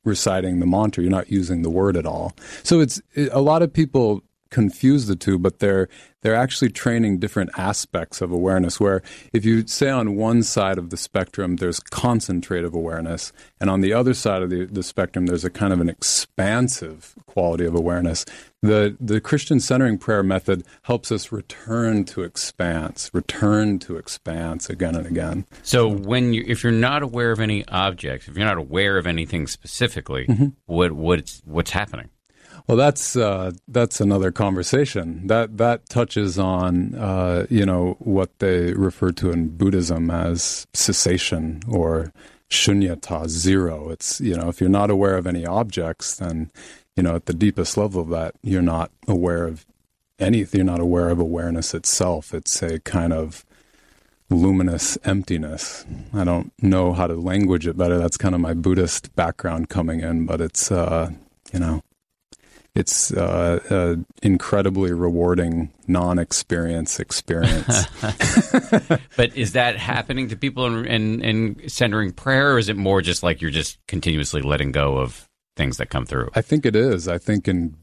reciting the mantra, you're not using the word at all. So it's a lot of people confuse the two, but they're they're actually training different aspects of awareness. Where if you say on one side of the spectrum there's concentrative awareness, and on the other side of the, the spectrum there's a kind of an expansive quality of awareness. The the Christian centering prayer method helps us return to expanse, return to expanse again and again. So when you if you're not aware of any objects, if you're not aware of anything specifically, mm-hmm. what what's what's happening? Well, that's uh, that's another conversation. That that touches on uh, you know what they refer to in Buddhism as cessation or shunyata, zero. It's you know if you're not aware of any objects, then you know at the deepest level of that, you're not aware of anything. You're not aware of awareness itself. It's a kind of luminous emptiness. I don't know how to language it better. That's kind of my Buddhist background coming in, but it's uh, you know it's uh, an incredibly rewarding non-experience experience. but is that happening to people in, in, in, centering prayer, or is it more just like you're just continuously letting go of things that come through? I think it is. I think in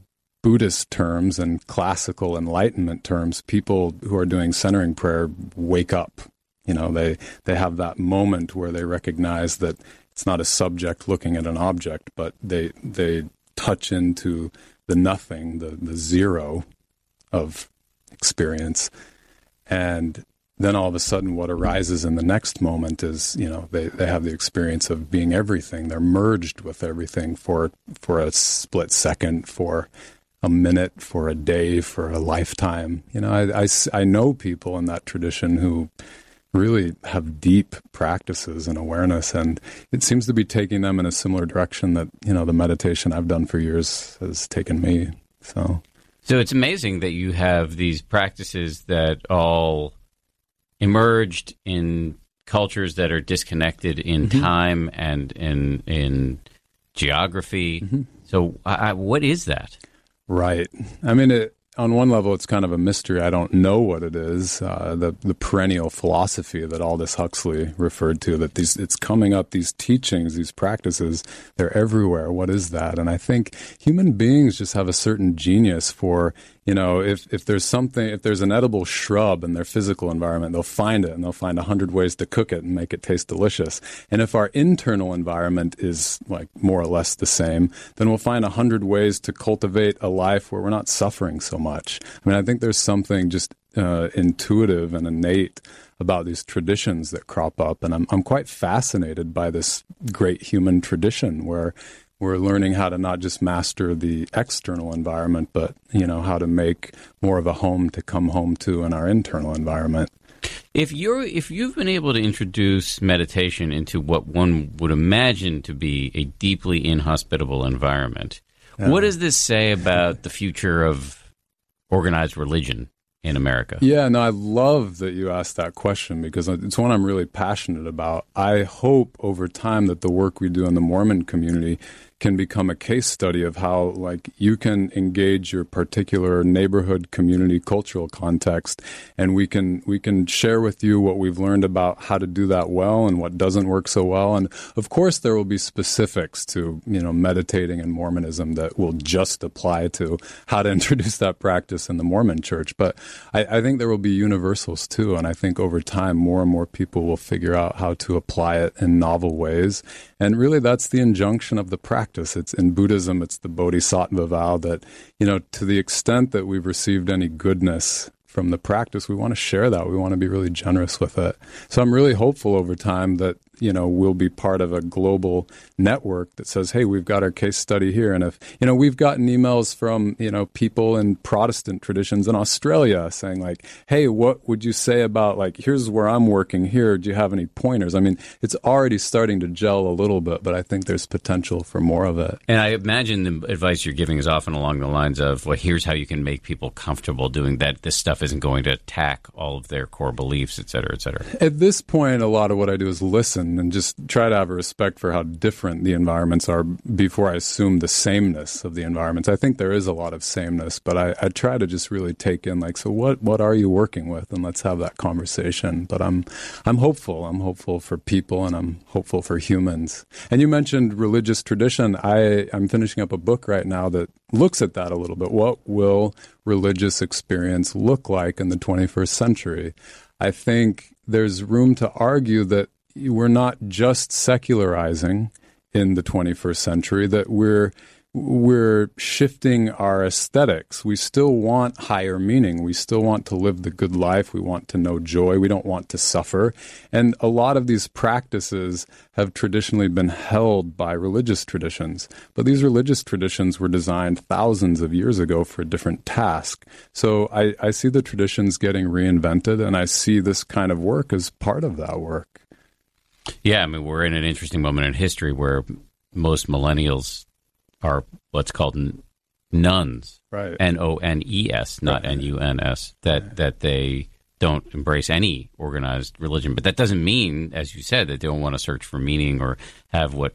Buddhist terms and classical enlightenment terms, people who are doing centering prayer wake up. You know, they they have that moment where they recognize that it's not a subject looking at an object, but they they touch into the nothing, the, the zero of experience. And then all of a sudden, what arises in the next moment is, you know, they, they have the experience of being everything. They're merged with everything for for a split second, for a minute, for a day, for a lifetime. You know, I, I, I know people in that tradition who really have deep practices and awareness and it seems to be taking them in a similar direction that you know the meditation i've done for years has taken me so so it's amazing that you have these practices that all emerged in cultures that are disconnected in mm-hmm. time and in in geography mm-hmm. so I, what is that right i mean it on one level, it's kind of a mystery. I don't know what it is. Uh, the the perennial philosophy that Aldous Huxley referred to that these it's coming up. These teachings, these practices, they're everywhere. What is that? And I think human beings just have a certain genius for you know, if, if there's something, if there's an edible shrub in their physical environment, they'll find it and they'll find a hundred ways to cook it and make it taste delicious. And if our internal environment is like more or less the same, then we'll find a hundred ways to cultivate a life where we're not suffering so much. I mean, I think there's something just uh, intuitive and innate about these traditions that crop up. And I'm, I'm quite fascinated by this great human tradition where we're learning how to not just master the external environment, but you know how to make more of a home to come home to in our internal environment. If you're if you've been able to introduce meditation into what one would imagine to be a deeply inhospitable environment, yeah. what does this say about the future of organized religion in America? Yeah, no, I love that you asked that question because it's one I'm really passionate about. I hope over time that the work we do in the Mormon community can become a case study of how like you can engage your particular neighborhood community cultural context and we can we can share with you what we've learned about how to do that well and what doesn't work so well. And of course there will be specifics to you know meditating and mormonism that will just apply to how to introduce that practice in the mormon church. But I, I think there will be universals too and i think over time more and more people will figure out how to apply it in novel ways. And really that's the injunction of the practice practice. It's in Buddhism, it's the bodhisattva vow that, you know, to the extent that we've received any goodness from the practice, we want to share that. We want to be really generous with it. So I'm really hopeful over time that you know we'll be part of a global network that says hey we've got our case study here. And if you know we've gotten emails from you know people in protestant traditions in australia saying like hey what would you say about like here's where i'm working here. Do you have any pointers? I mean it's already starting to gel a little bit but i think there's potential for more of it. And i imagine the advice you're giving is often along the lines of well here's how you can make people comfortable doing that. This stuff isn't going to attack all of their core beliefs et cetera et cetera. At this point a lot of what i do is listen and just try to have a respect for how different the environments are before I assume the sameness of the environments. I think there is a lot of sameness, but I, I try to just really take in like, so what what are you working with, and let's have that conversation. But I'm I'm hopeful. I'm hopeful for people, and I'm hopeful for humans. And you mentioned religious tradition. I I'm finishing up a book right now that looks at that a little bit. What will religious experience look like in the 21st century? I think there's room to argue that we're not just secularizing in the 21st century, that we're we're shifting our aesthetics. We still want higher meaning. We still want to live the good life. We want to know joy. We don't want to suffer. And a lot of these practices have traditionally been held by religious traditions. But these religious traditions were designed thousands of years ago for a different task. So I, I see the traditions getting reinvented, and I see this kind of work as part of that work. Yeah, I mean, we're in an interesting moment in history where most millennials are what's called nones, right? N O N E S, not N U N S. That right. that they don't embrace any organized religion, but that doesn't mean, as you said, that they don't want to search for meaning or have what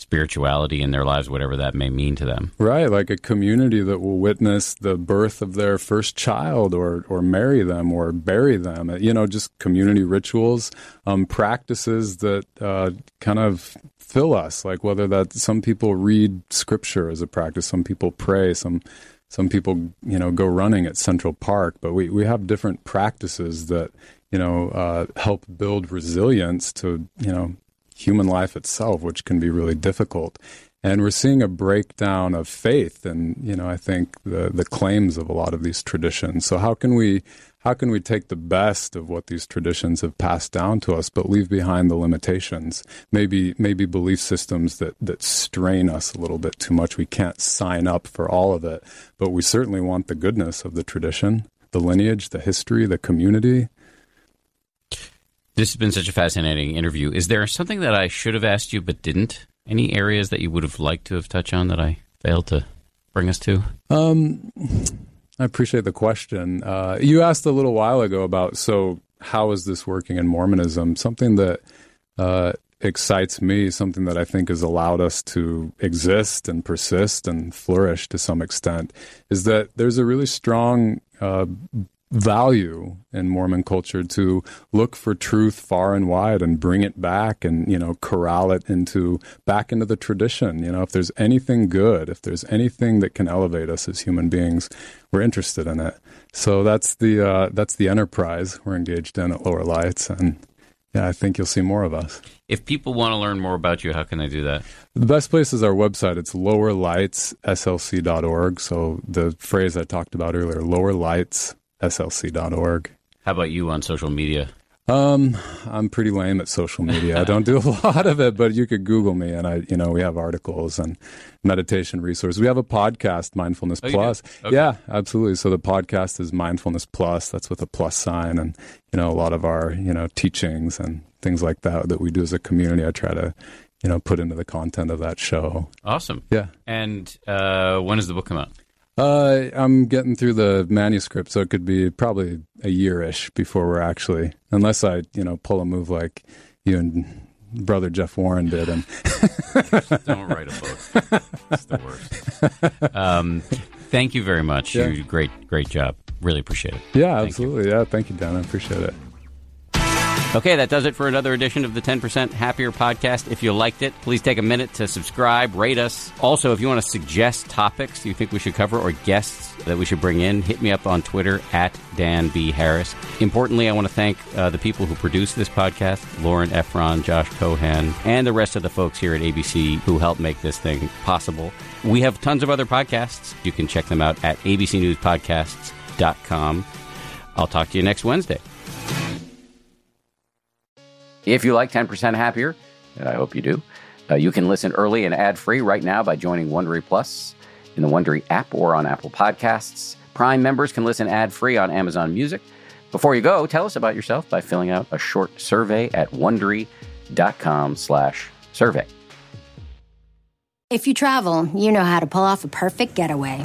spirituality in their lives, whatever that may mean to them. Right, like a community that will witness the birth of their first child or, or marry them or bury them. You know, just community rituals, um, practices that uh, kind of fill us. Like whether that some people read scripture as a practice, some people pray, some some people you know go running at Central Park, but we we have different practices that you know uh, help build resilience to you know human life itself, which can be really difficult. And we're seeing a breakdown of faith and, you know, I think the, the claims of a lot of these traditions. So how can we how can we take the best of what these traditions have passed down to us, but leave behind the limitations? Maybe maybe belief systems that, that strain us a little bit too much. We can't sign up for all of it, but we certainly want the goodness of the tradition, the lineage, the history, the community. This has been such a fascinating interview. Is there something that I should have asked you but didn't? Any areas that you would have liked to have touched on that I failed to bring us to? Um, I appreciate the question. Uh, you asked a little while ago about so how is this working in Mormonism? Something that uh, excites me, something that I think has allowed us to exist and persist and flourish to some extent, is that there's a really strong uh, value in Mormon culture to look for truth far and wide and bring it back and you know corral it into back into the tradition you know if there's anything good if there's anything that can elevate us as human beings we're interested in it so that's the uh, that's the enterprise we're engaged in at lower lights and yeah, I think you'll see more of us. If people want to learn more about you, how can they do that? The best place is our website. It's lowerlightsslc.org. So the phrase I talked about earlier, lower lights slc.org. How about you on social media? Um, I'm pretty lame at social media. I don't do a lot of it, but you could Google me, and I, you know, we have articles and meditation resources. We have a podcast, Mindfulness Oh, Plus. Okay. Yeah, absolutely. So the podcast is Mindfulness Plus. That's with a plus sign, and you know, a lot of our, you know, teachings and things like that that we do as a community. I try to, you know, put into the content of that show. Awesome. Yeah. And uh, when does the book come out? Uh, I'm getting through the manuscript, so it could be probably a year-ish before we're actually, unless I, you know, pull a move like you and brother Jeff Warren did, and Don't write a book. It's the worst. Um, thank you very much. Yeah. You great, great job. Really appreciate it. yeah, Thank you. absolutely, yeah. Thank you, Dan. I appreciate it. Okay, that does it for another edition of the 10% Happier podcast. If you liked it, please take a minute to subscribe, rate us. Also, if you want to suggest topics you think we should cover or guests that we should bring in, hit me up on Twitter at Dan B. Harris. Importantly, I want to thank uh, the people who produce this podcast Lauren Efron, Josh Cohan, and the rest of the folks here at ABC who helped make this thing possible. We have tons of other podcasts. You can check them out at abcnewspodcasts.com. I'll talk to you next Wednesday. If you like 10% Happier, and I hope you do, uh, you can listen early and ad free right now by joining Wondery Plus in the Wondery app or on Apple Podcasts. Prime members can listen ad free on Amazon Music. Before you go, tell us about yourself by filling out a short survey at wondery.com/slash survey. If you travel, you know how to pull off a perfect getaway.